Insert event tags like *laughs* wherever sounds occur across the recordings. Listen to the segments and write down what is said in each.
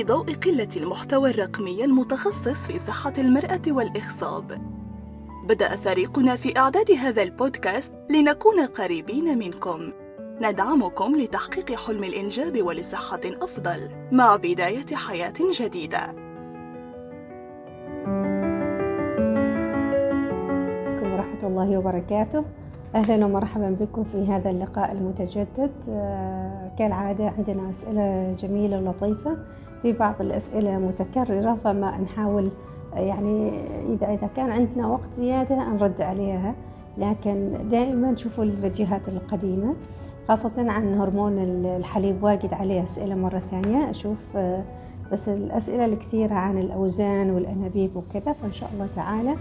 في ضوء قلة المحتوى الرقمي المتخصص في صحة المرأة والإخصاب بدأ فريقنا في إعداد هذا البودكاست لنكون قريبين منكم. ندعمكم لتحقيق حلم الإنجاب ولصحة أفضل مع بداية حياة جديدة. ورحمة الله وبركاته. أهلا ومرحبا بكم في هذا اللقاء المتجدد. آه، كالعادة عندنا أسئلة جميلة ولطيفة. في بعض الأسئلة متكررة فما نحاول يعني إذا إذا كان عندنا وقت زيادة نرد عليها. لكن دائما شوفوا الفيديوهات القديمة خاصة عن هرمون الحليب واجد عليه أسئلة مرة ثانية. أشوف آه، بس الأسئلة الكثيرة عن الأوزان والأنابيب وكذا. فإن شاء الله تعالى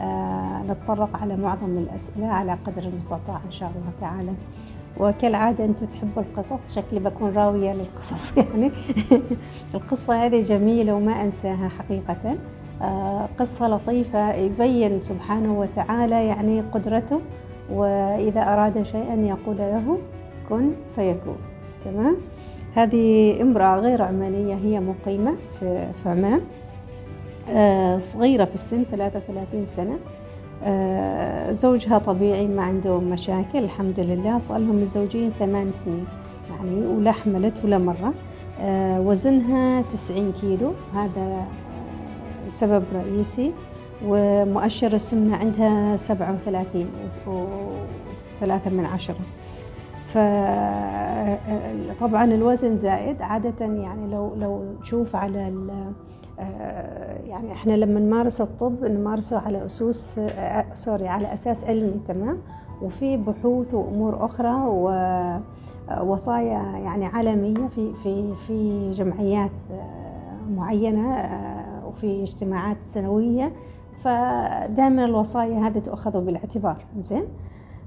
آه، نتطرق على معظم الأسئلة على قدر المستطاع إن شاء الله تعالى. وكالعادة أنتم تحبوا القصص شكلي بكون راوية للقصص *laughs* يعني. القصة هذه جميلة وما أنساها حقيقة. آه، قصة لطيفة يبين سبحانه وتعالى يعني قدرته وإذا أراد شيئا يقول له كن فيكون. تمام؟ هذه امرأة غير عمانية هي مقيمة في عمان آه، صغيرة في السن 33 سنة. زوجها طبيعي ما عنده مشاكل الحمد لله. صار لهم متزوجين ثمان سنين يعني ولا حملت ولا مرة. آه، وزنها 90 كيلو هذا سبب رئيسي. ومؤشر السمنة عندها 37 وثلاثة من عشرة. فطبعا الوزن زائد عادة يعني لو لو نشوف على آه، يعني إحنا لما نمارس الطب نمارسه على اسس آه، سوري على أساس علمي تمام؟ وفي بحوث وأمور أخرى ووصايا يعني عالمية في في في جمعيات آه، معينة وفي اجتماعات سنوية. فدائما الوصايا هذه تؤخذ بالاعتبار زين؟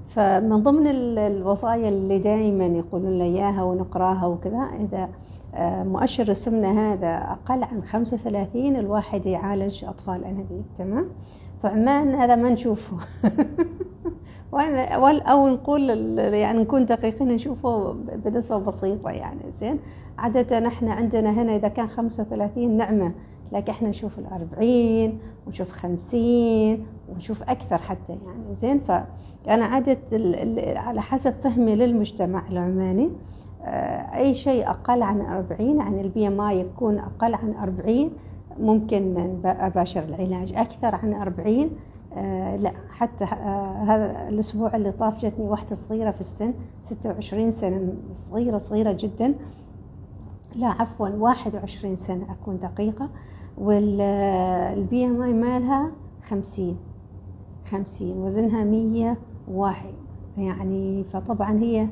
فمن ضمن الوصايا اللي دائما يقولون لنا إياها ونقراها وكذا إذا آه، مؤشر السمنة هذا أقل عن 35 الواحد يعالج أطفال أنابيب تمام؟ فعمان هذا ما نشوفه. *laughs* أو نقول يعني نكون دقيقين نشوفه بنسبة بسيطة يعني زين؟ عادة إحنا عندنا هنا إذا كان 35 نعمة لكن إحنا نشوف الأربعين ونشوف خمسين ونشوف أكثر حتى يعني زين؟ فأنا عادة على حسب فهمي للمجتمع العماني. آه، أي شيء أقل عن 40 عن ال BMI يكون أقل عن 40 ممكن أباشر العلاج. أكثر عن 40 آه لا حتى آه هذا الأسبوع اللي طاف جتني واحدة صغيرة في السن 26 سنة صغيرة صغيرة جدا. لا عفوا 21 سنة أكون دقيقة. وال BMI مالها 50 50 وزنها 101 يعني فطبعا هي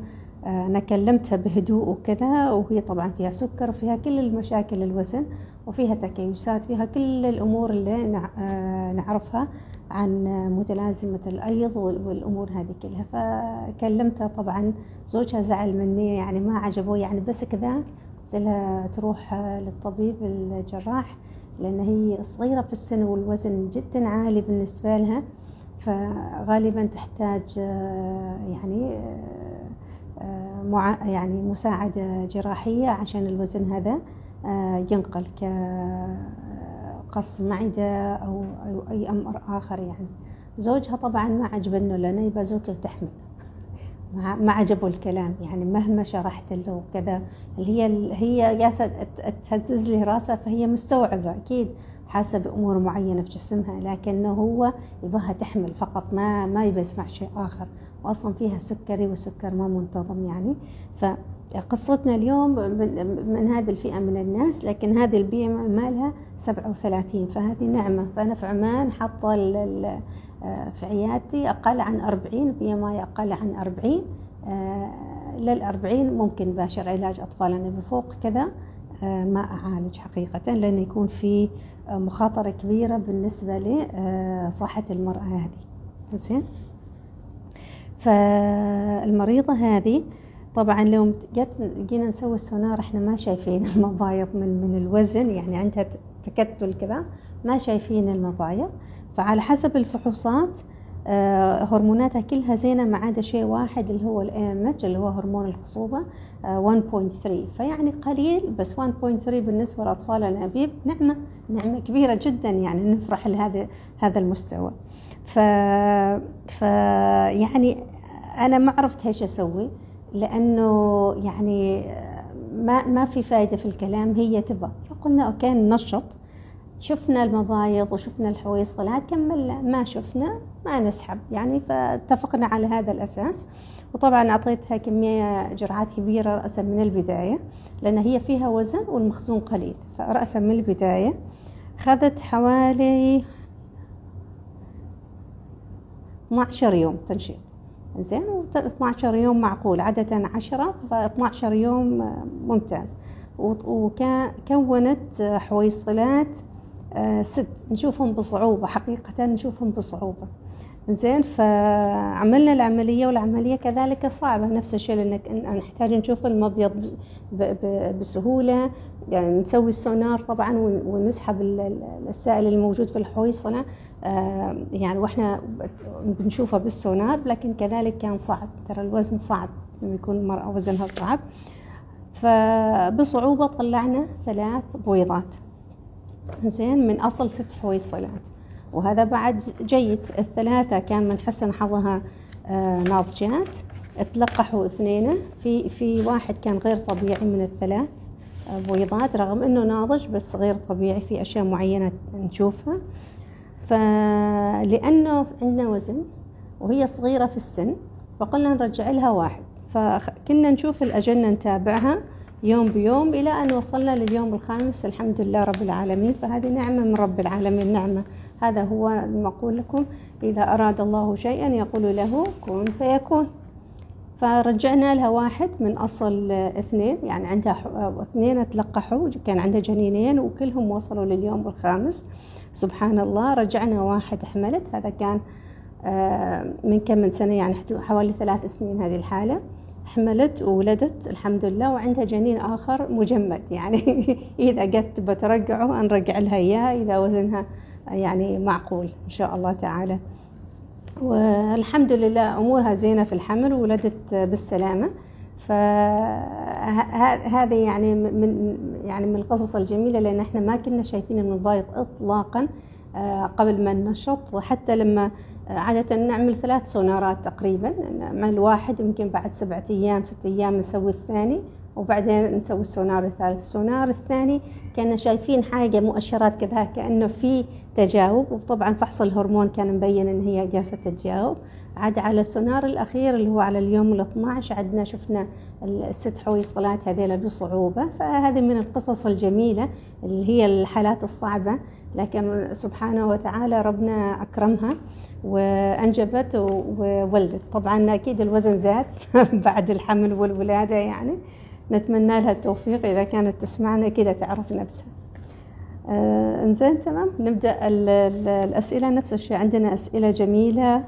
أنا كلمتها بهدوء وكذا وهي طبعا فيها سكر وفيها كل المشاكل الوزن وفيها تكيسات فيها كل الأمور اللي آه، نعرفها عن متلازمة الأيض والأمور هذه كلها. فكلمتها طبعا زوجها زعل مني يعني ما عجبه يعني بس كذاك قلت لها تروح للطبيب الجراح لأن هي صغيرة في السن والوزن جدا عالي بالنسبة لها فغالبا تحتاج آه، يعني آه، مع يعني مساعدة جراحية عشان الوزن هذا آه، ينقل كقص معدة أو أي أمر آخر يعني. زوجها طبعا ما عجبنه لأنه يبقى زوجته تحمل. ما عجبه الكلام. يعني مهما شرحت له وكذا اللي هي هي جالسة تهزز لي راسها فهي مستوعبة أكيد. حاسة بأمور معينة في جسمها لكنه هو يبغاها تحمل فقط ما ما يبغى يسمع شيء آخر. واصلا فيها سكري والسكر ما منتظم يعني. فقصتنا اليوم من, من هذه الفئة من الناس لكن هذه ال BMI مالها 37 فهذه نعمة. فأنا في عمان حاطة آه، في عيادتي أقل عن 40 BMI أقل عن 40 لل 40 ممكن باشر علاج أطفال أنابيب فوق كذا آه، ما أعالج حقيقة لأنه يكون في مخاطرة كبيرة بالنسبة لصحه المرأة هذه. زين؟ فالمريضة هذه طبعا لو جينا نسوي السونار إحنا ما شايفين *laughs* المبايض من من الوزن يعني عندها تكتل كذا ما شايفين المبايض. فعلى حسب الفحوصات آه، هرموناتها كلها زينة ما عدا شيء واحد اللي هو الامج اللي هو هرمون الخصوبة آه، 1.3 فيعني قليل بس 1.3 بالنسبة لأطفال الأنابيب نعمة نعمة كبيرة جدا يعني نفرح لهذا هذا المستوى. ف, ف يعني أنا ما عرفت إيش أسوي لأنه يعني ما ما في فائدة في الكلام هي تبى فقلنا أوكي ننشط. شفنا المبايض وشفنا الحويصلات كملنا ما شفنا ما نسحب. يعني فاتفقنا على هذا الأساس. وطبعا أعطيتها كمية جرعات كبيرة رأسا من البداية لأن هي فيها وزن والمخزون قليل. فرأسا من البداية خذت حوالي 12 يوم تنشيط. زين؟ و12 يوم معقول. عادة 10 ف 12 يوم ممتاز. وكونت حويصلات آه، ست. نشوفهم بصعوبة حقيقة نشوفهم بصعوبة. زين فعملنا العملية والعملية كذلك صعبة. نفس الشيء لأنك نحتاج نشوف المبيض بسهولة. يعني نسوي السونار طبعا ونسحب السائل الموجود في الحويصلة آه، يعني وإحنا بنشوفه بالسونار لكن كذلك كان صعب. ترى الوزن صعب. لما يكون المرأة وزنها صعب. فبصعوبة طلعنا ثلاث بويضات. زين من أصل ست حويصلات وهذا بعد جيد الثلاثة كان من حسن حظها آه، ناضجات. تلقحوا اثنين في في واحد كان غير طبيعي من الثلاث آه، بويضات رغم إنه ناضج بس غير طبيعي. في أشياء معينة نشوفها. فلانه عندنا وزن وهي صغيرة في السن فقلنا نرجع لها واحد. فكنا نشوف الأجنة نتابعها يوم بيوم إلى أن وصلنا لليوم الخامس. الحمد لله رب العالمين. فهذه نعمة من رب العالمين نعمة هذا هو المقول لكم. إذا أراد الله شيئا يقول له كن فيكون. فرجعنا لها واحد من أصل اثنين يعني عندها اثنين تلقحوا كان عندها جنينين وكلهم وصلوا لليوم الخامس. سبحان الله رجعنا واحد حملت. هذا كان آه، من كم من سنة يعني حوالي ثلاث سنين هذه الحالة. حملت وولدت الحمد لله. وعندها جنين آخر مجمد يعني *laughs* إذا قد بترجعه نرجع لها إياه إذا وزنها يعني معقول إن شاء الله تعالى. والحمد لله أمورها زينة في الحمل وولدت بالسلامة. فهذا يعني من يعني من القصص الجميلة لأن إحنا ما كنا شايفين المبايض إطلاقا آه، قبل ما ننشط. وحتى لما عادة نعمل ثلاث سونارات تقريبا نعمل واحد يمكن بعد سبعة أيام ست أيام نسوي الثاني وبعدين نسوي السونار الثالث. السونار الثاني كنا شايفين حاجة مؤشرات كذا كأنه في تجاوب. وطبعا فحص الهرمون كان مبين إن هي جالسة تتجاوب عاد على السونار الأخير اللي هو على اليوم ال 12 عدنا شفنا الست حويصلات هذيلا بصعوبة. فهذه من القصص الجميلة اللي هي الحالات الصعبة. لكن سبحانه وتعالى ربنا أكرمها وأنجبت وولدت. طبعا أكيد الوزن زاد *laughs* بعد الحمل والولادة يعني. نتمنى لها التوفيق. إذا كانت تسمعنا كده تعرف نفسها. آه إنزين تمام. نبدأ الأسئلة. نفس الشيء عندنا أسئلة جميلة.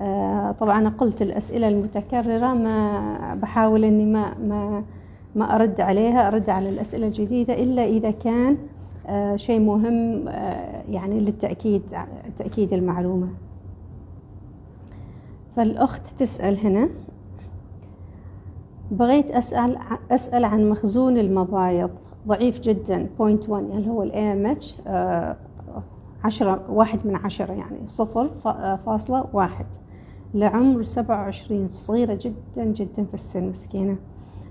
آه طبعا قلت الأسئلة المتكررة ما بحاول إني ما ما ما أرد عليها أرد على الأسئلة الجديدة إلا إذا كان آه شيء مهم آه يعني للتأكيد تأكيد المعلومة. فالأخت تسأل هنا. بغيت أسأل أسأل عن مخزون المبايض. ضعيف جدا point 1 اللي هو ال AMH عشرة واحد من عشرة يعني صفر فاصلة واحد. لعمر سبعة وعشرين صغيرة جدا جدا في السن مسكينة.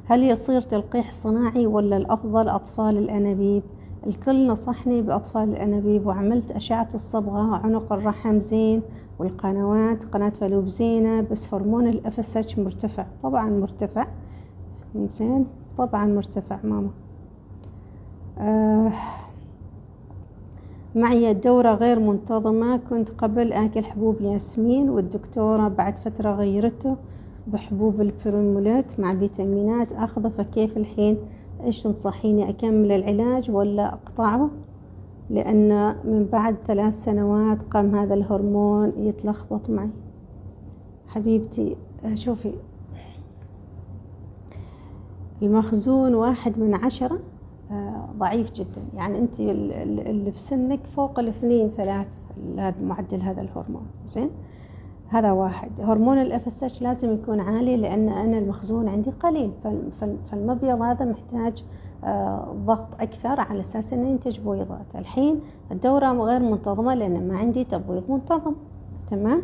هل يصير تلقيح صناعي ولا الأفضل أطفال الأنابيب؟ الكل نصحني بأطفال الأنابيب وعملت أشعة الصبغة عنق الرحم زين والقنوات قناة فالوب زينة بس هرمون الاف مرتفع. طبعا مرتفع. زين طبعا مرتفع ماما. آه معي الدورة غير منتظمة. كنت قبل آكل حبوب ياسمين والدكتورة بعد فترة غيرته بحبوب البريمولات مع فيتامينات. أخذه فكيف الحين؟ إيش تنصحيني أكمل العلاج ولا أقطعه؟ لأن من بعد ثلاث سنوات قام هذا الهرمون يتلخبط معي. حبيبتي شوفي المخزون واحد من عشرة آه، ضعيف جدا. يعني أنت اللي في سنك فوق الاثنين ثلاث معدل هذا الهرمون. زين؟ هذا واحد. هرمون ال FSH لازم يكون عالي لأن أنا المخزون عندي قليل. فالمبيض هذا محتاج آه، ضغط أكثر على أساس إنه ينتج بويضات الحين الدورة غير منتظمة لأن ما عندي تبويض منتظم. تمام؟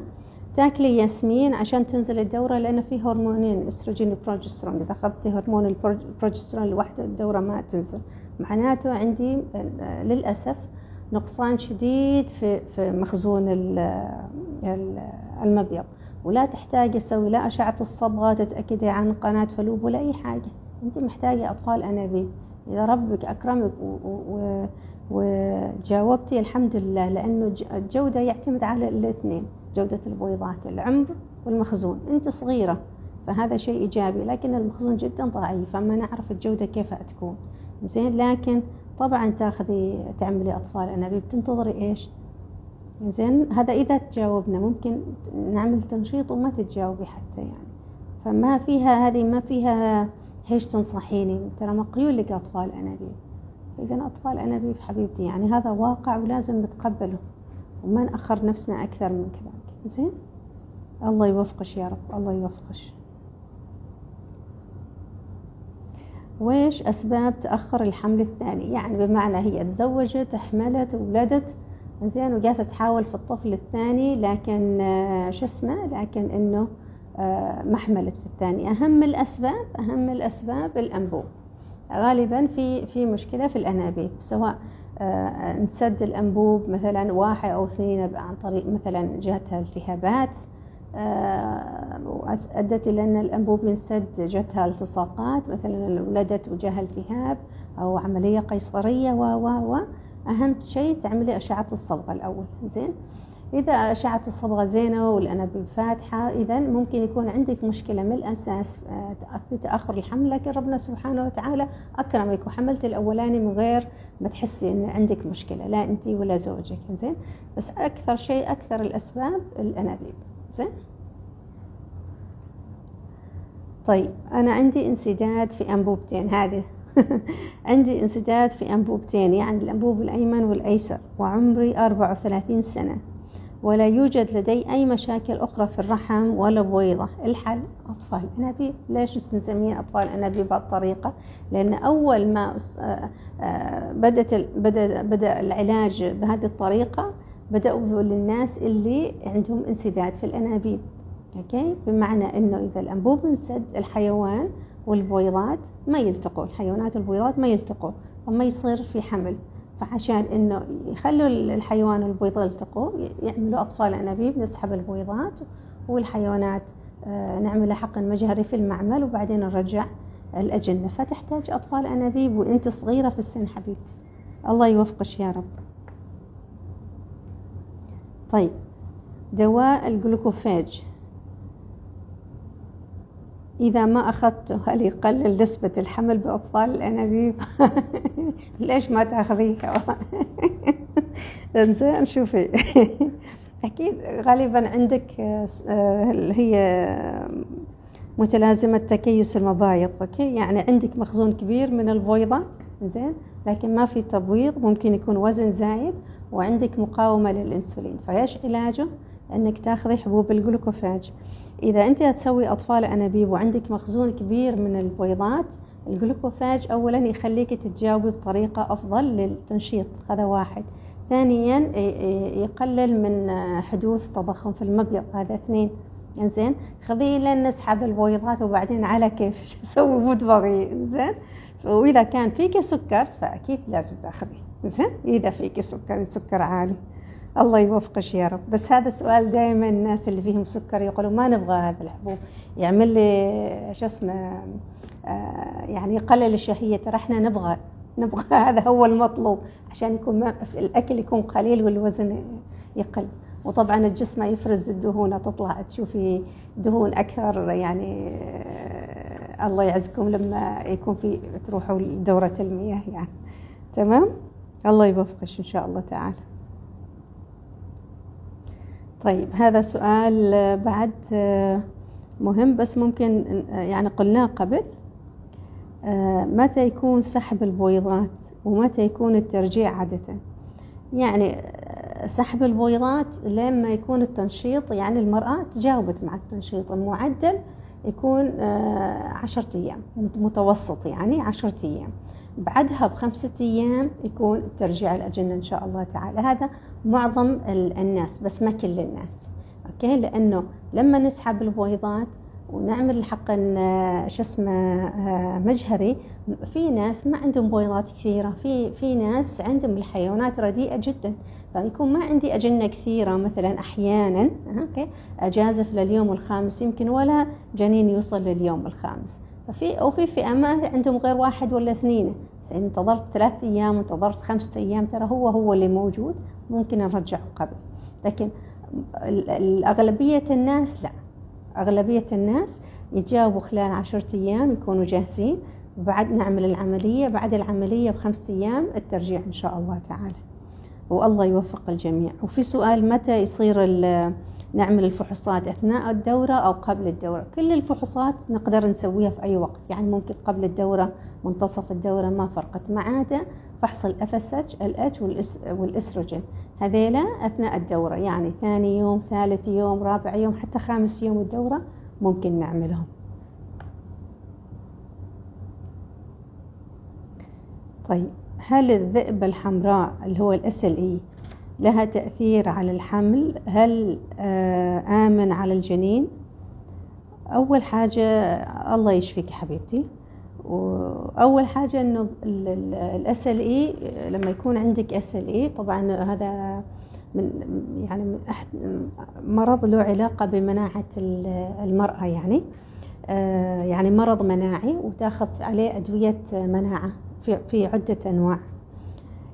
تاكلي ياسمين عشان تنزل الدورة لأن في هرمونين استروجين وبروجسترون إذا أخذتي هرمون البروجسترون لوحده الدورة ما تنزل. معناته عندي آه، للأسف نقصان شديد في في مخزون المبيض. ولا تحتاجي تسوي لا أشعة الصبغة تتأكدي عن قناة فلوب ولا أي حاجة. أنت محتاجة أطفال أنابيب. إذا ربك أكرمك وجاوبتي الحمد لله لأنه الجودة يعتمد على الاثنين. جودة البويضات العمر والمخزون. أنت صغيرة فهذا شيء إيجابي لكن المخزون جدا ضعيف فما نعرف الجودة كيف تكون. زين لكن طبعا تأخذي تعملي أطفال أنابيب تنتظري إيش؟ زين هذا إذا تجاوبنا ممكن نعمل تنشيط وما تتجاوبي حتى يعني. فما فيها هذه ما فيها هيش تنصحيني؟ ترى مقيول لك أطفال أنابيب. إذا أطفال أنابيب حبيبتي يعني هذا واقع ولازم نتقبله وما نأخر نفسنا أكثر من كذلك زين؟ الله يوفقش يا رب الله يوفقش. ويش أسباب تأخر الحمل الثاني؟ يعني بمعنى هي تزوجت حملت وولدت زين وجالسة تحاول في الطفل الثاني لكن آه، شو اسمه؟ لكن إنه آه، ما حملت في الثاني. أهم الأسباب أهم الأسباب الأنبوب. غالبا في في مشكلة في الأنابيب سواء نسد الأنبوب مثلا واحد أو اثنين عن طريق مثلا جاتها التهابات أدت إلى أن الأنبوب ينسد جاتها التصاقات مثلا ولدت وجاها التهاب أو عملية قيصرية و و و. أهم شيء تعملي أشعة الصبغه الأول زين؟ إذا اشعه الصبغة زينة والأنابيب فاتحة إذا ممكن يكون عندك مشكلة من الأساس آه، في تأخر الحمل لكن ربنا سبحانه وتعالى أكرمك وحملت الأولاني من غير ما تحسي إن عندك مشكلة لا أنت ولا زوجك زين؟ بس أكثر شيء أكثر الأسباب الأنابيب زين؟ طيب أنا عندي انسداد في أنبوبتين هذه. *laughs* عندي انسداد في أنبوبتين يعني الأنبوب الأيمن والأيسر وعمري 34 سنة. ولا يوجد لدي أي مشاكل أخرى في الرحم ولا بويضة. الحل أطفال أنابيب. ليش نسميه أطفال أنابيب بهالطريقة لأن أول ما آه، آه، بدأت بدأ, بدأ العلاج بهذه الطريقة بدأوا للناس اللي عندهم انسداد في الأنابيب. أوكي؟ بمعنى أنه إذا الأنبوب انسد الحيوان والبويضات ما يلتقوا. الحيوانات والبويضات ما يلتقوا فما يصير في حمل. فعشان إنه يخلوا الحيوان والبويضة يلتقوا يعملوا أطفال أنابيب نسحب البويضات والحيوانات آه، نعمل حقن مجهري في المعمل وبعدين نرجع الأجنة. فتحتاج أطفال أنابيب وأنت صغيرة في السن حبيبتي. الله يوفقش يا رب. طيب دواء الجلوكوفاج. إذا ما أخذته هل يقلل نسبة الحمل بأطفال الأنابيب؟ *laughs* ليش ما تاخذيه *laughs* إنزين شوفي. *laughs* أكيد غالبا عندك آه، اللي هي متلازمة تكيس المبايض okay؟ يعني عندك مخزون كبير من البويضات زين لكن ما في تبويض ممكن يكون وزن زايد وعندك مقاومة للإنسولين. فإيش علاجه؟ أنك تأخذي حبوب ال Glucophage. إذا أنت تسوي أطفال أنابيب وعندك مخزون كبير من البويضات ال Glucophage أولا يخليك تتجاوبي بطريقة أفضل للتنشيط هذا واحد. ثانيا يقلل من حدوث تضخم في المبيض هذا اثنين. زين خذيه لين نسحب البويضات وبعدين على كيف؟ *laughs* سوي مو تبغي. زين وإذا كان فيك سكر فأكيد لازم تأخذيه. زين إذا فيك سكر سكر عالي. الله يوفقش يا رب. بس هذا سؤال دائما الناس اللي فيهم سكر يقولوا ما نبغى هذا الحبوب. يعمل لي شو اسمه آه يعني يقلل الشهية. ترى إحنا نبغى نبغى *laughs* هذا هو المطلوب عشان يكون الأكل يكون قليل والوزن يقل. وطبعا الجسم يفرز الدهون. تطلع تشوفي دهون أكثر يعني آه الله يعزكم لما يكون في تروحوا لدورة المياه يعني. تمام؟ الله يوفقش إن شاء الله تعالى. طيب هذا سؤال بعد مهم بس ممكن يعني قلناه قبل. متى يكون سحب البويضات ومتى يكون الترجيع عادة؟ يعني سحب البويضات لما يكون التنشيط يعني المرأة تجاوبت مع التنشيط المعدل يكون آه، عشرة أيام متوسط يعني عشرة أيام. بعدها بخمسة أيام يكون ترجيع الأجنة إن شاء الله تعالى. هذا معظم الناس بس ما كل الناس. أوكي؟ لأنه لما نسحب البويضات ونعمل حق شو اسمه آه، مجهري في ناس ما عندهم بويضات كثيرة. في في ناس عندهم الحيوانات رديئة جدا. فيكون ما عندي أجنة كثيرة مثلا أحيانا أوكي؟ أجازف لليوم الخامس يمكن ولا جنين يوصل لليوم الخامس. في فئة ما عندهم غير واحد ولا اثنين. انتظرت ثلاث أيام انتظرت خمسة أيام ترى هو هو اللي موجود ممكن نرجعه قبل. لكن الأغلبية الناس لا. أغلبية الناس يتجاوبوا خلال عشرة أيام يكونوا جاهزين. وبعد نعمل العملية بعد العملية بخمسة أيام الترجيع إن شاء الله تعالى. والله يوفق الجميع. وفي سؤال متى يصير نعمل الفحوصات أثناء الدورة أو قبل الدورة. كل الفحوصات نقدر نسويها في أي وقت. يعني ممكن قبل الدورة منتصف الدورة ما فرقت ما عدا فحص الاف اس اتش الاتش والإستروجين. هذيلا أثناء الدورة. يعني ثاني يوم ثالث يوم رابع يوم حتى خامس يوم الدورة ممكن نعملهم. طيب هل الذئبة الحمراء اللي هو ال SLE لها تأثير على الحمل. هل آه آمن على الجنين؟ أول حاجة الله يشفيك حبيبتي. وأول حاجة إنه ال SLE لما يكون عندك SLE طبعا هذا من يعني مرض له علاقة بمناعة المرأة يعني. آه، يعني مرض مناعي وتأخذ عليه أدوية مناعة في عدة أنواع.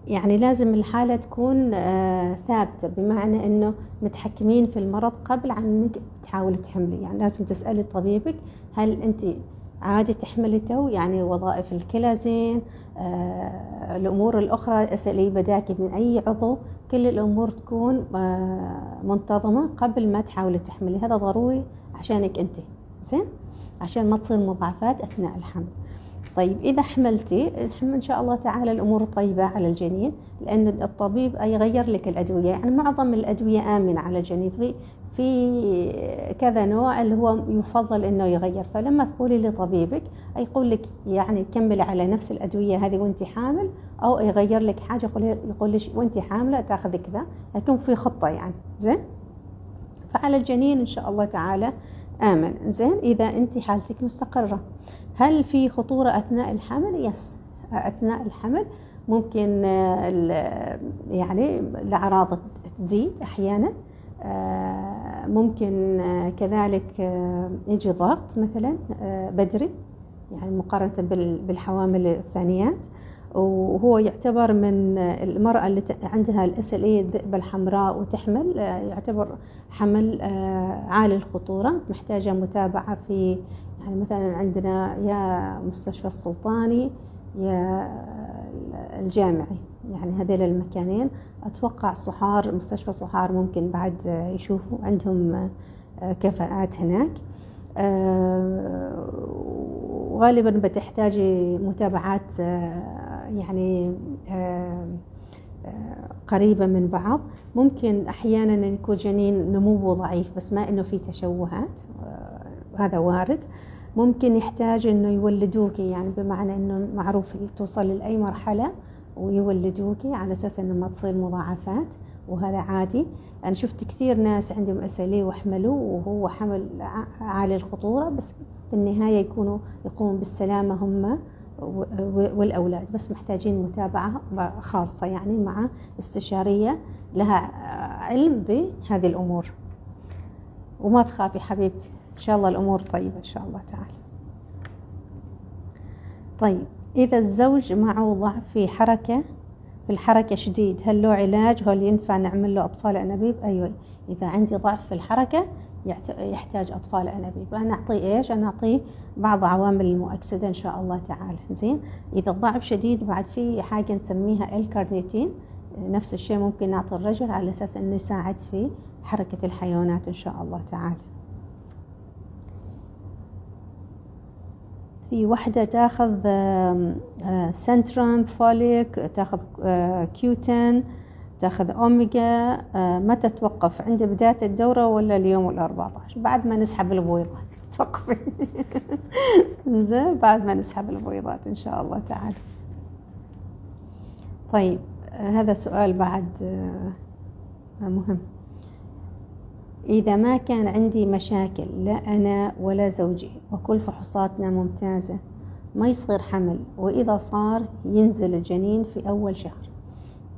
يعني لازم الحالة تكون آه، ثابتة بمعنى إنه متحكمين في المرض قبل عن إنك تحاولي تحملي يعني لازم تسألي طبيبك هل أنت عادي تحملي تو؟ يعني وظائف الكلى زين آه الأمور الأخرى اسألي بداكي من أي عضو. كل الأمور تكون آه منتظمة قبل ما تحاولي تحملي. هذا ضروري عشانك أنت زين؟ عشان ما تصير مضاعفات أثناء الحمل. طيب إذا حملتي إن شاء الله تعالى الأمور طيبة على الجنين لأن الطبيب يغير لك الأدوية يعني معظم الأدوية آمنة على الجنين في في كذا نوع اللي هو يفضل إنه يغير. فلما تقولي لطبيبك يقول لك يعني كملي على نفس الأدوية هذه وانت حامل أو يغير لك حاجة يقول يقول لك وانت حاملة تأخذي كذا يكون في خطة يعني. زين؟ فعلى الجنين إن شاء الله تعالى آمن. زين؟ إذا انت حالتك مستقرة. هل في خطورة أثناء الحمل؟ يس أثناء الحمل ممكن يعني الأعراض تزيد أحيانا آه، ممكن آه، كذلك آه، يجي ضغط مثلا بدري يعني مقارنة بالحوامل الثانيات وهو يعتبر من المرأة اللي عندها الاس ال الذئبة الحمراء وتحمل يعتبر حمل عالي الخطورة محتاجة متابعة في يعني مثلا عندنا يا مستشفى السلطاني يا الجامعي يعني هذيل المكانين. أتوقع صحار مستشفى صحار ممكن بعد يشوفوا عندهم كفاءات هناك. وغالبا بتحتاجي متابعات يعني قريبة من بعض. ممكن أحيانا يكون جنين نموه ضعيف بس ما إنه في تشوهات هذا وارد. ممكن يحتاج إنه يولدوكي يعني بمعنى إنه معروف توصل لأي مرحلة ويولدوكي على أساس إنه ما تصير مضاعفات وهذا عادي. أنا شفت كثير ناس عندهم اسئله وحملوا وهو حمل عالي الخطورة بس بالنهاية يكونوا يقوموا بالسلامة هم والأولاد بس محتاجين متابعة خاصة يعني مع استشارية لها علم بهذه الأمور. وما تخافي حبيبتي. إن شاء الله الأمور طيبة إن شاء الله تعالى. طيب إذا الزوج معه ضعف في حركة في الحركة شديد هل له علاج؟ هل ينفع نعمل له أطفال أنابيب؟ أيوة. إذا عندي ضعف في الحركة يحتاج أطفال أنابيب. أنا أعطيه إيش؟ أنا أعطيه بعض عوامل المؤكسدة إن شاء الله تعالى. زين؟ إذا الضعف شديد بعد في حاجة نسميها الكارنيتين نفس الشيء ممكن نعطي الرجل على أساس أنه يساعد في حركة الحيوانات إن شاء الله تعالى. في وحدة تاخذ Centrum folic تاخذ Q ten تاخذ أوميجا آه، متى توقف؟ عند بداية الدورة ولا اليوم الأربعة عشر بعد ما نسحب البويضات توقفي *laughs* بعد ما نسحب البويضات إن شاء الله تعالى. طيب آه، هذا سؤال بعد آه، مهم. إذا ما كان عندي مشاكل لا أنا ولا زوجي وكل فحوصاتنا ممتازة. ما يصير حمل وإذا صار ينزل الجنين في أول شهر.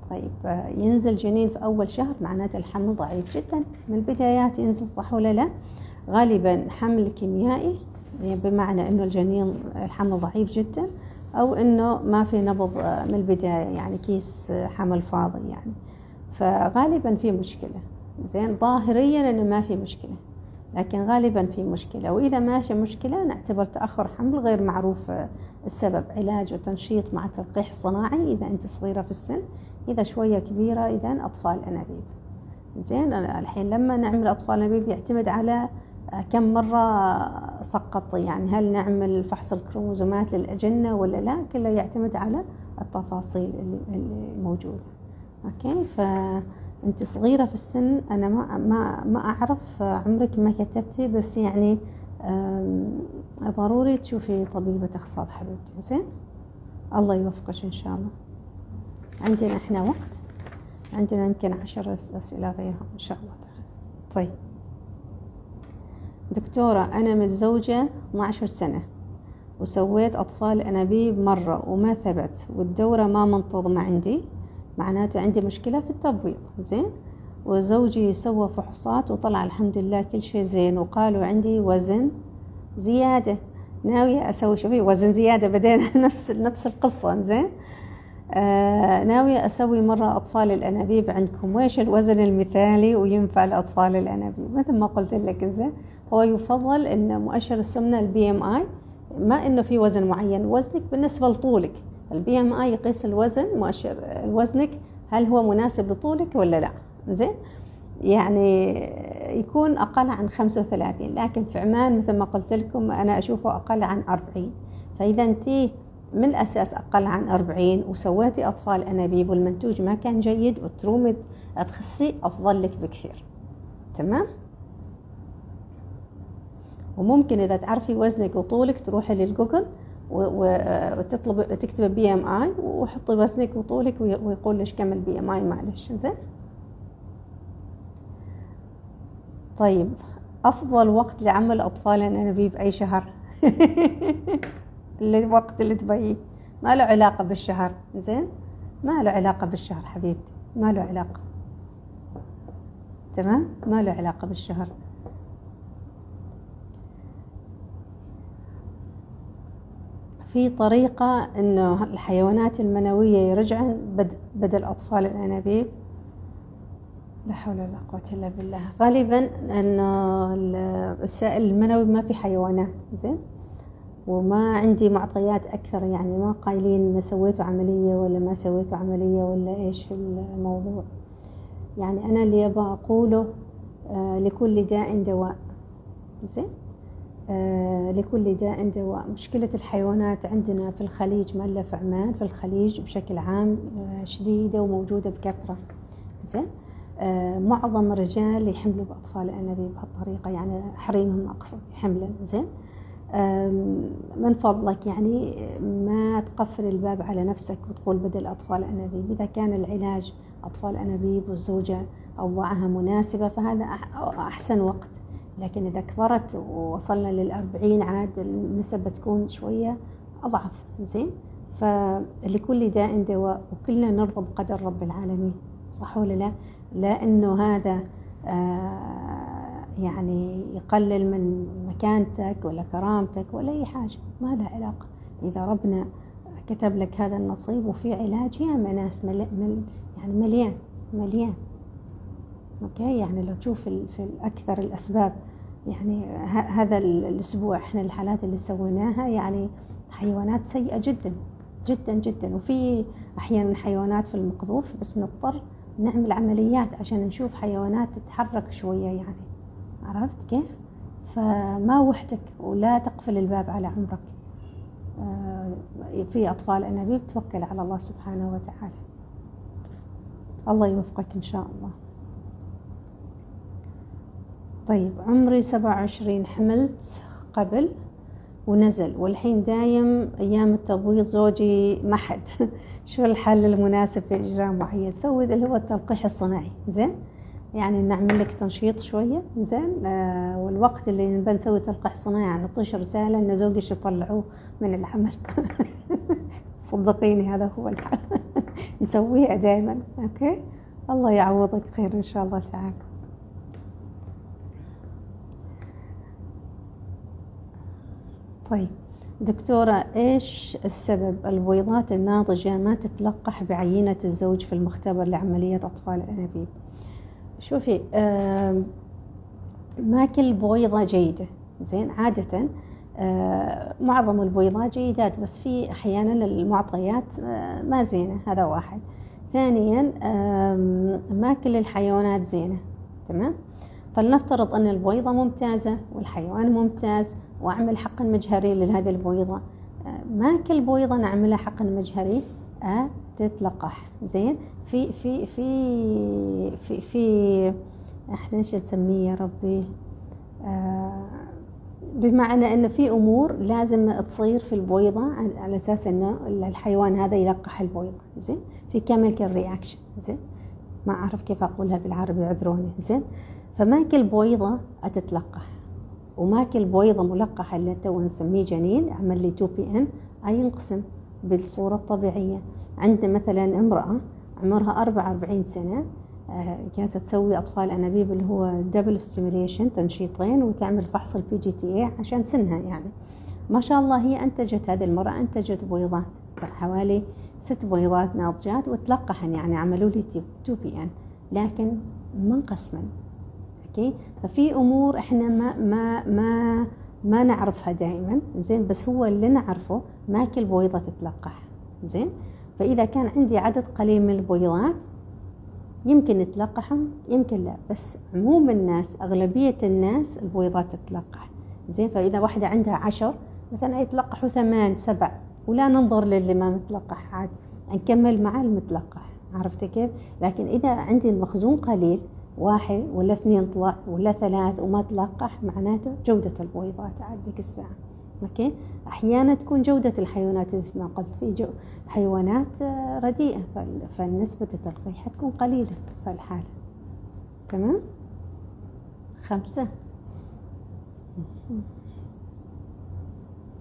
طيب ينزل جنين في أول شهر معناته الحمل ضعيف جدا. من البدايات ينزل صح ولا لا؟ غالبا حمل كيميائي يعني بمعنى أنه الجنين الحمل ضعيف جدا أو أنه ما في نبض آه، من البداية يعني كيس آه، حمل فاضي يعني. فغالبا في مشكلة. زين ظاهريا أنه ما في مشكلة لكن غالبا في مشكلة. وإذا ماشي مشكلة نعتبر تأخر حمل غير معروف السبب علاج وتنشيط مع تلقيح صناعي إذا أنت صغيرة في السن إذا شوية كبيرة إذا أطفال أنابيب. زين الحين لما نعمل أطفال أنابيب يعتمد على كم مرة سقط يعني هل نعمل فحص الكروموزومات للأجنة ولا لا كله يعتمد على التفاصيل اللي موجودة. أوكي؟ فأنت صغيرة في السن أنا ما ما ما أعرف عمرك ما كتبتي بس يعني ضروري تشوفي طبيبة أخصاب حبيبتي زين؟ الله يوفقك إن شاء الله. عندنا إحنا وقت عندنا يمكن عشر أسئلة غيرها إن شاء الله. طيب. دكتورة أنا متزوجة 12 سنة وسويت أطفال أنابيب مرة وما ثبت والدورة ما منتظمة عندي. معناته عندي مشكلة في التبويض زين؟ وزوجي سوى فحوصات وطلع الحمد لله كل شيء زين وقالوا عندي وزن زيادة. ناوية أسوي شوفي وزن زيادة بدينا *laughs* نفس نفس القصة زين؟ آه ناوية أسوي مرة أطفال الأنابيب عندكم. ويش الوزن المثالي وينفع لأطفال الأنابيب؟ مثل ما قلت لك زين؟ هو يفضل أن مؤشر السمنة ال BMI ما إنه في وزن معين وزنك بالنسبة لطولك. ال BMI يقيس الوزن مؤشر وزنك هل هو مناسب لطولك ولا لا؟ زين؟ يعني يكون أقل عن 35 لكن في عمان مثل ما قلت لكم أنا أشوفه أقل عن 40 فإذا أنت من الأساس أقل عن 40 وسويتي أطفال أنابيب والمنتوج ما كان جيد وترومي تخسي أفضل لك بكثير. تمام؟ وممكن إذا تعرفي وزنك وطولك تروحي للجوجل وتطلب تكتبي BMI وحطي وزنك وطولك ويقول لك كم ال BMI معلش. زين طيب أفضل وقت لعمل أطفال الأنابيب أي شهر؟ *laughs* الوقت اللي تبيه ما له علاقة بالشهر. زين ما له علاقة بالشهر حبيبتي. ما له علاقة. تمام؟ ما له علاقة بالشهر. في طريقة إنه الحيوانات المنوية يرجعن بدل أطفال الأنابيب. لا حول ولا قوة إلا بالله. غالبا أنه السائل المنوي ما في حيوانات زين؟ وما عندي معطيات أكثر يعني ما قايلين سويتوا عملية ولا ما سويتوا عملية ولا إيش الموضوع. يعني أنا اللي أبغى أقوله آه لكل داء دواء. زين؟ لكل داء دواء مشكلة الحيوانات عندنا في الخليج ما في عمان في الخليج بشكل عام آه شديدة وموجودة بكثرة. زين؟ آه، معظم الرجال يحملوا بأطفال الأنابيب بهالطريقة يعني حريمهم أقصد حملا زين؟ من فضلك يعني ما تقفل الباب على نفسك وتقول بدل أطفال أنابيب إذا كان العلاج أطفال أنابيب والزوجة أوضاعها مناسبة فهذا أحسن وقت. لكن إذا كبرت ووصلنا للأربعين عاد النسبة تكون شوية أضعف زين فلكل داء دواء وكلنا نرضى بقدر رب العالمين صح ولا لا؟ انه هذا آه، يعني يقلل من مكانتك ولا كرامتك ولا أي حاجة ما له علاقة. إذا ربنا كتب لك هذا النصيب وفي علاج ياما ناس مل... مل... يعني مليان مليان. أوكي؟ يعني لو تشوف في أكثر الأسباب يعني هذا الأسبوع إحنا الحالات اللي سويناها يعني حيوانات سيئة جدا جدا جدا. وفي أحيانا حيوانات في المقذوف بس نضطر نعمل عمليات عشان نشوف حيوانات تتحرك شوية يعني. عرفت كيف؟ فما وحدك ولا تقفل الباب على عمرك. آه، في أطفال أنابيب توكل على الله سبحانه وتعالى. الله يوفقك إن شاء الله. طيب عمري سبعة وعشرين حملت قبل ونزل والحين دايم أيام التبويض زوجي ما حد. *laughs* شو الحل المناسب في إجراء معين؟ سوي اللي هو التلقيح الصناعي. زين؟ يعني نعمل لك تنشيط شوية. زين؟ آه والوقت اللي بنسوي تلقيح صناعي نطيش رسالة إن زوجي يطلعوه من العمل. *laughs* صدقيني هذا هو الحل. *laughs* نسويها دائما أوكي؟ الله يعوضك خير إن شاء الله تعالى. طيب دكتورة إيش السبب البويضات الناضجة ما تتلقح بعينة الزوج في المختبر لعملية أطفال الأنابيب شوفي ما كل بويضة جيدة زين؟ عادة معظم البويضات جيدات بس في أحيانا المعطيات ما زينة هذا واحد. ثانيا ما كل الحيوانات زينة تمام؟ فلنفترض أن البويضة ممتازة والحيوان ممتاز وأعمل حقن مجهري لهذه البويضة. ما كل بويضة نعملها حقن مجهري؟ تتلقح. زين؟ في في في في في إحنا إيش نسميه يا ربي؟ آه بمعنى انه في أمور لازم تصير في البويضة على أساس إنه الحيوان هذا يلقح البويضة. زين؟ في chemical reaction زين؟ ما أعرف كيف أقولها بالعربي اعذروني زين؟ فما كل بويضة تتلقح. وما كل بويضة ملقحة اللي تو نسميه جنين عمل لي 2 PN ينقسم بالصورة الطبيعية. عندنا مثلا امرأة عمرها 44 سنة جالسة تسوي أطفال أنابيب اللي هو double stimulation تنشيطين وتعمل فحص ال PGTA عشان سنها يعني. ما شاء الله هي أنتجت هذه المرأة أنتجت بويضات حوالي ست بويضات ناضجات وتلقحن يعني عملوا لي 2 PN. لكن ما انقسمن okay؟ ففي أمور إحنا ما ما ما ما نعرفها دائما زين؟ بس هو اللي نعرفه ما كل بويضه تتلقح زين؟ فإذا كان عندي عدد قليل من البويضات يمكن نتلقحهم يمكن لا. بس عموم الناس أغلبية الناس البويضات تتلقح زين؟ فإذا واحدة عندها عشر مثلا يتلقحوا ثمان سبع ولا ننظر للي ما متلقح عاد نكمل مع المتلقح عرفت كيف؟ لكن إذا عندي المخزون قليل واحد ولا اثنين طلع ولا ثلاث وما تلقح معناته جودة البويضات عاد ذيك الساعة. أوكي؟ أحيانا تكون جودة الحيوانات مثل ما قلت في جو حيوانات رديئة فنسبة التلقيح حتكون قليلة في الحالة تمام؟ خمسة.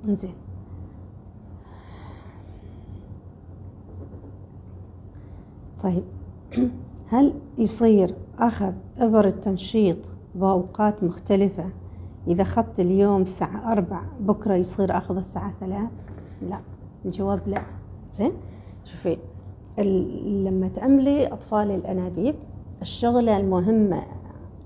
زين. طيب. *clears throat* هل يصير أخذ إبر التنشيط بأوقات مختلفة. إذا أخذت اليوم الساعة أربع بكرة يصير أخذ الساعة ثلاث لا الجواب لا. زين؟ شوفي لما تعملي أطفال الأنابيب الشغلة المهمة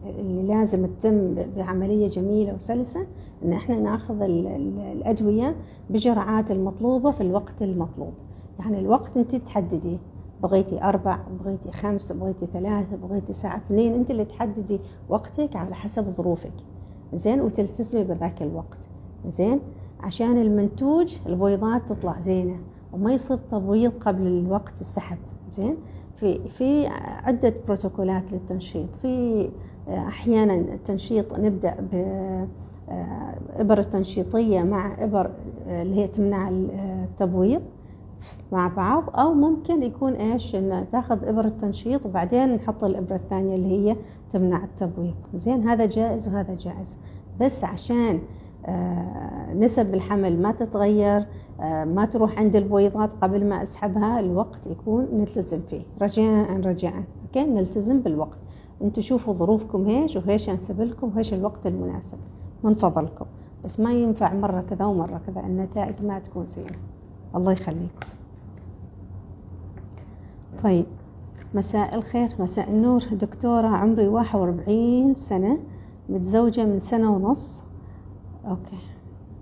اللي لازم تتم بعملية جميلة وسلسة إن إحنا نأخذ الأدوية بجرعات المطلوبة في الوقت المطلوب. يعني الوقت أنت تحدديه. بغيتي أربع بغيتي خمس بغيتي ثلاثة بغيتي ساعة اثنين أنت اللي تحددي وقتك على حسب ظروفك. زين وتلتزمي بذاك الوقت. زين عشان المنتوج البويضات تطلع زينة وما يصير تبويض قبل الوقت السحب. زين في في عدة بروتوكولات للتنشيط. في أحيانا التنشيط نبدأ ب إبر التنشيطية مع إبر اللي هي تمنع التبويض. مع بعض أو ممكن يكون إيش إن تاخذ إبرة تنشيط وبعدين نحط الإبرة الثانية اللي هي تمنع التبويض. زين هذا جائز وهذا جائز. بس عشان آه نسب الحمل ما تتغير آه ما تروح عند البويضات قبل ما أسحبها الوقت يكون نلتزم فيه. رجاء رجاء. أوكي؟ نلتزم بالوقت. أنتم شوفوا ظروفكم هيش وهيش أنسب لكم وهيش الوقت المناسب. من فضلكم. بس ما ينفع مرة كذا ومرة كذا النتائج ما تكون زينة. الله يخليكم. طيب مساء الخير مساء النور. دكتورة عمري واحد وأربعين سنة متزوجة من سنة ونص. okay.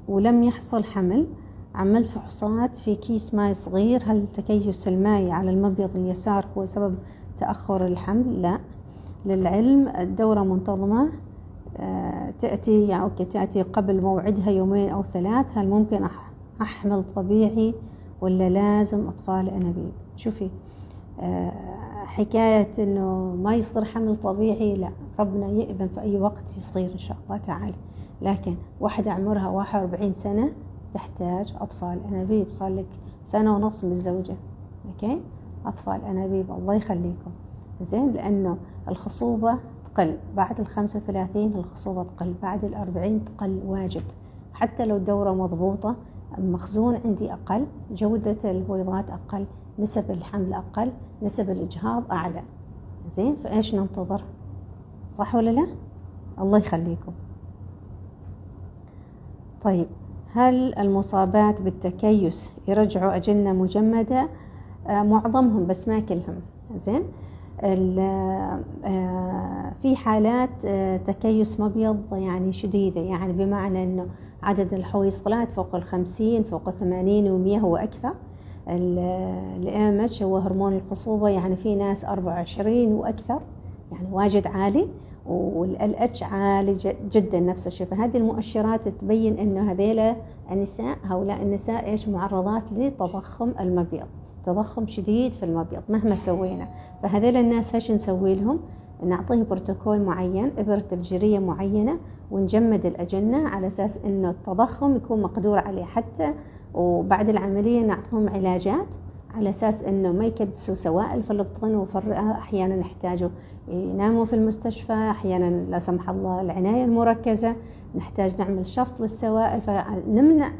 ولم يحصل حمل. عملت فحوصات في كيس ماء صغير. هل تكيس الماء على المبيض اليسار هو سبب تأخر الحمل؟ لا. للعلم الدورة منتظمة. تأتي يعني أوكي تأتي قبل موعدها يومين أو ثلاث. هل ممكن أحمل طبيعي ولا لازم أطفال أنابيب؟ شوفي حكاية إنه ما يصير حمل طبيعي لا ربنا يأذن في أي وقت يصير إن شاء الله تعالى. لكن واحدة عمرها واحد وأربعين سنة تحتاج أطفال أنابيب. صار لك سنة ونص متزوجة أوكي؟ أطفال أنابيب. الله يخليكم. زين؟ لأنه الخصوبة تقل. بعد الخمسة وثلاثين الخصوبة تقل. بعد الأربعين تقل واجد. حتى لو الدورة مضبوطة المخزون عندي أقل جودة البويضات أقل نسب الحمل أقل نسب الإجهاض أعلى. زين فإيش ننتظر؟ صح ولا لا؟ الله يخليكم. طيب هل المصابات بالتكيس يرجعوا أجنة مجمدة؟ آه معظمهم بس ما كلهم. زين آه في حالات آه تكيس مبيض يعني شديدة يعني بمعنى أنه عدد الحويصلات فوق الخمسين فوق الثمانين ومية وأكثر الامج هو هرمون الخصوبة يعني في ناس 24 وأكثر يعني واجد عالي. والالاتش عالي جدا نفس الشيء. فهذه المؤشرات تبين إنه هذيلا النساء هؤلاء النساء إيش؟ معرضات لتضخم المبيض تضخم شديد في المبيض مهما سوينا. فهذيل الناس إيش نسوي لهم؟ نعطيه بروتوكول معين إبرة تبجيريه معينة ونجمد الأجنة على أساس إنه التضخم يكون مقدور عليه حتى وبعد العملية نعطيهم علاجات على أساس إنه ما يكدسوا سوائل في البطن وفي أحيانا يحتاجوا يناموا في المستشفى أحيانا لا سمح الله العناية المركزة. نحتاج نعمل شفط للسوائل فنمنع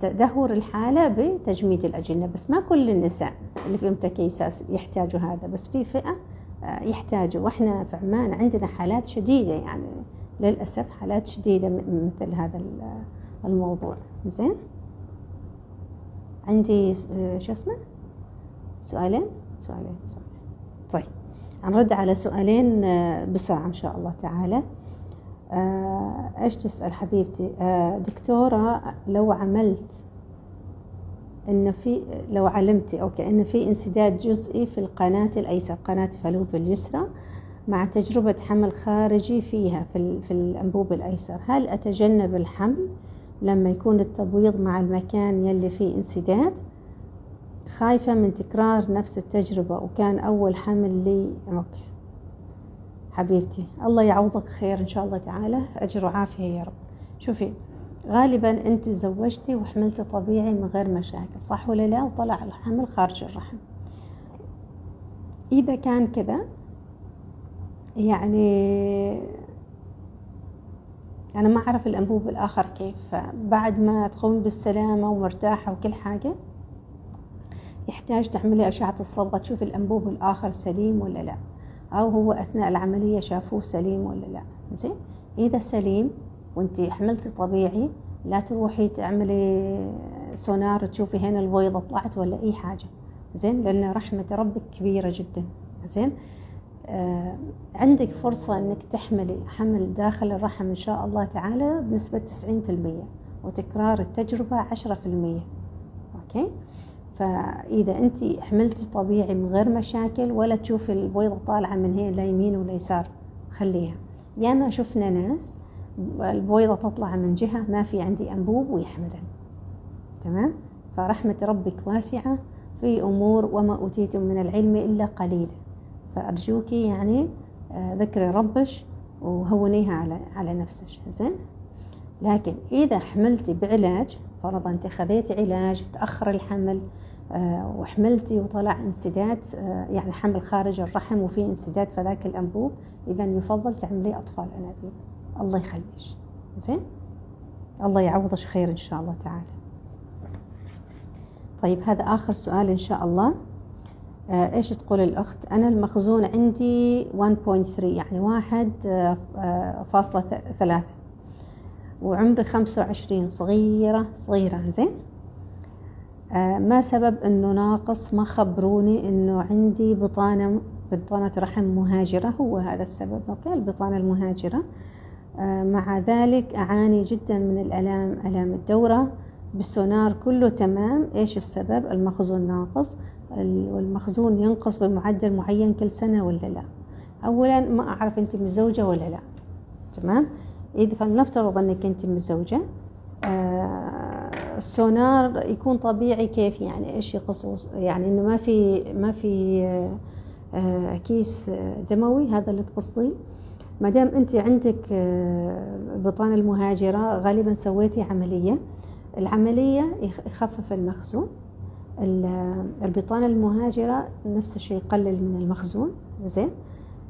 تدهور الحالة بتجميد الأجنة. بس ما كل النساء اللي تكيسات يحتاجوا هذا بس في فئة يحتاجوا. وإحنا في عمان عندنا حالات شديدة يعني للأسف حالات شديدة مثل هذا الموضوع. زين؟ عندي شو اسمه؟ سؤالين؟ سؤالين سؤالين. طيب هنرد على سؤالين بسرعة إن شاء الله تعالى. إيش تسأل حبيبتي؟ دكتورة لو عملت إنه في لو علمتي أوكي إنه في انسداد جزئي في القناة الأيسر قناة فالوب اليسرى مع تجربة حمل خارجي فيها في, في الأنبوب الأيسر. هل أتجنب الحمل لما يكون التبويض مع المكان يلي فيه انسداد؟ خايفة من تكرار نفس التجربة وكان أول حمل لي أوكي. حبيبتي الله يعوضك خير إن شاء الله تعالى. أجر وعافية يا رب. شوفي غالبا أنت تزوجتي وحملتي طبيعي من غير مشاكل صح ولا لا؟ وطلع الحمل خارج الرحم. إذا كان كذا يعني أنا ما أعرف الأنبوب الآخر كيف. بعد ما تقوم بالسلامة ومرتاحة وكل حاجة يحتاج تعملي أشعة الصبغة تشوف الأنبوب الآخر سليم ولا لا؟ أو هو أثناء العملية شافوه سليم ولا لا؟ زين؟ إذا سليم وانت حملتي طبيعي لا تروحي تعملي سونار تشوفي هنا البويضة طلعت ولا أي حاجة. زين؟ لأن رحمة ربك كبيرة جدا. زين؟ آه عندك فرصة أنك تحملي حمل داخل الرحم إن شاء الله تعالى بنسبة 90% وتكرار التجربة 10% أوكي؟ فإذا أنت حملتي طبيعي من غير مشاكل ولا تشوفي البويضة طالعة من هنا لا يمين ولا يسار خليها. ياما شفنا ناس البويضة تطلع من جهة ما في عندي أنبوب ويحملن. تمام؟ فرحمة ربك واسعة في أمور وما أوتيتم من العلم إلا قليلا فأرجوك يعني ذكري ربش وهونيها على على نفسك. زين لكن إذا حملتي بعلاج فرضا أنت خذيتي علاج تأخر الحمل آه وحملتي وطلع انسداد آه يعني حمل خارج الرحم وفي انسداد في ذاك الأنبوب إذا يفضل تعملي أطفال أنابيب. الله يخليش زين؟ الله يعوضك خير إن شاء الله تعالى. طيب هذا آخر سؤال إن شاء الله. آه إيش تقول الأخت؟ أنا المخزون عندي 1.3 يعني واحد فاصلة ثلاثة. وعمري خمسة وعشرين صغيرة صغيرة زين؟ آه ما سبب إنه ناقص؟ ما خبروني إنه عندي بطانة بطانة رحم مهاجرة هو هذا السبب أوكي؟ البطانة المهاجرة. آه مع ذلك أعاني جدا من الألام ألام الدورة. بالسونار كله تمام. إيش السبب؟ المخزون ناقص. والمخزون ينقص بمعدل معين كل سنة ولا لا؟ اولا ما أعرف أنت متزوجة ولا لا. تمام؟ إذا فلنفترض أنك أنت متزوجة آه السونار يكون طبيعي كيف؟ يعني إيش يقص يعني إنه ما في ما في آه، كيس دموي. هذا اللي تقصيه ما دام أنت عندك بطانة المهاجرة غالبا سويتي عملية. العملية يخفف المخزون. البطانة المهاجرة نفس الشيء يقلل من المخزون. زين؟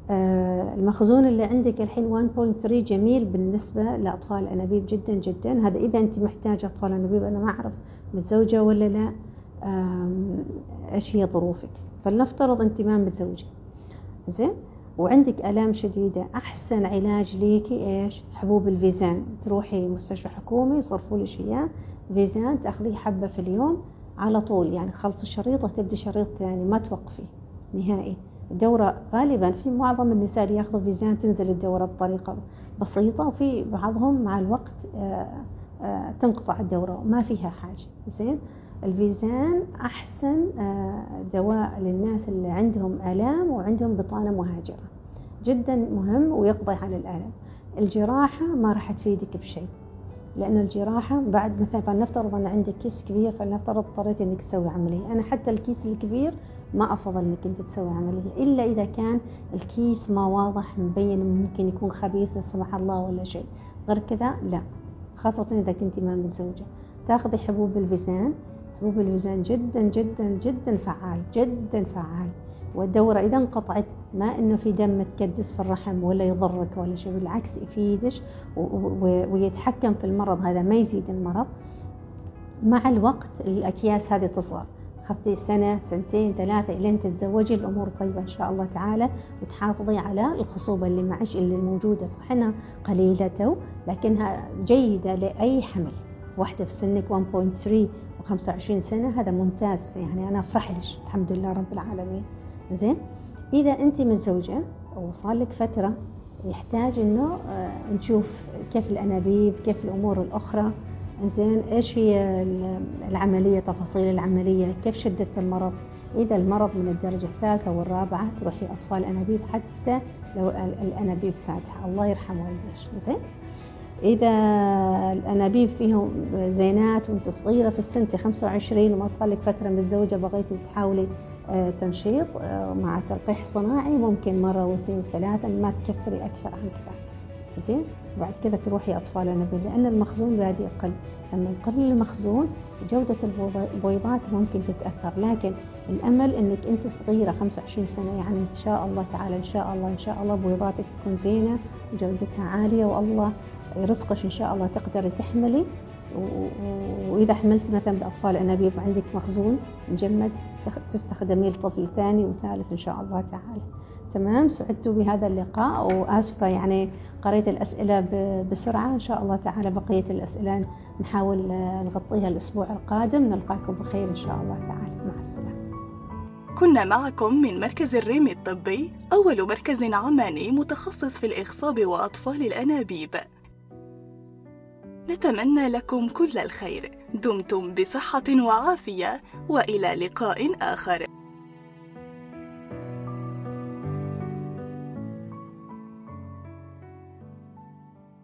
آه، المخزون اللي عندك الحين 1.3 جميل بالنسبة لأطفال الأنابيب جدا جدا. هذا إذا أنت محتاجة أطفال أنابيب أنا ما أعرف متزوجة ولا لا. إيش هي ظروفك؟ فلنفترض أنت ما متزوجة. زين؟ وعندك آلام شديدة أحسن علاج ليكي إيش؟ حبوب الفيزان. تروحي مستشفى حكومي يصرفوا لك إياه. فيزان تأخذيه حبة في اليوم على طول يعني خلص الشريطة تبدي شريط ثاني ما توقفي نهائي. الدورة غالبا في معظم النساء اللي يأخذوا فيزان تنزل الدورة بطريقة بسيطة وفي بعضهم مع الوقت آه، آه، تنقطع الدورة وما فيها حاجة. زين؟ الفيزان أحسن آه، دواء للناس اللي عندهم آلام وعندهم بطانة مهاجرة. جدا مهم ويقضي على الآلام. الجراحة ما راح تفيدك بشيء لأن الجراحة بعد مثلا فلنفترض أن عندك كيس كبير فلنفترض اضطريت أنك تسوي عملية. أنا حتى الكيس الكبير ما أفضل أنك أنت تسوي عملية إلا إذا كان الكيس ما واضح مبين ممكن يكون خبيث لا سمح الله ولا شيء. غير كذا لا خاصة إذا كنت ما متزوجة تاخذي حبوب الفيزان حبوب الفيزان جدا جدا جدا فعال جدا فعال. والدورة إذا انقطعت ما إنه في دم تكدس في الرحم ولا يضرك ولا شيء بالعكس يفيدش ويتحكم في المرض هذا ما يزيد المرض. مع الوقت الأكياس هذه تصغر. خذتي سنة سنتين ثلاثة إلين تتزوجي الأمور طيبة إن شاء الله تعالى وتحافظي على الخصوبة اللي معش اللي موجودة. صح إنها قليلة تو لكنها جيدة لأي حمل. واحدة في سنك 1.3 و25 سنة هذا ممتاز. يعني أنا أفرح لك. الحمد لله رب العالمين. زين؟ إذا أنت متزوجة وصار لك فترة يحتاج إنه آه، نشوف كيف الأنابيب كيف الأمور الأخرى. زين؟ إيش هي العملية تفاصيل العملية؟ كيف شده المرض؟ إذا المرض من الدرجة الثالثة والرابعة تروحي أطفال أنابيب حتى لو الأنابيب فاتحة. الله يرحم والديك. زين؟ إذا الأنابيب فيهم زينات وانت صغيره في السنة 25 وما صار لك فترة متزوجه بغيتي تحاولي آه، تنشيط آه، مع تلقيح صناعي ممكن مرة واثنين وثلاثة ما تكثري أكثر عن كذا. زين؟ وبعد كذا تروحي أطفال أنابيب لأن المخزون بادي يقل. لما يقل المخزون جودة البويضات ممكن تتأثر. لكن الأمل أنك أنت صغيرة 25 سنة يعني إن شاء الله تعالى إن شاء الله إن شاء الله بويضاتك تكون زينة وجودتها عالية والله يرزقك إن شاء الله تقدري تحملي. وإذا حملت مثلا بأطفال أنابيب وعندك مخزون مجمد تستخدميه لطفل ثاني وثالث إن شاء الله تعالى. تمام؟ سعدت بهذا اللقاء وآسفة يعني قريت الأسئلة بسرعة. إن شاء الله تعالى بقية الأسئلة نحاول نغطيها الأسبوع القادم. نلقاكم بخير إن شاء الله تعالى. مع السلامة. كنا معكم من مركز الريم الطبي أول مركز عماني متخصص في الإخصاب وأطفال الأنابيب. نتمنى لكم كل الخير. دمتم بصحة وعافية وإلى لقاء آخر.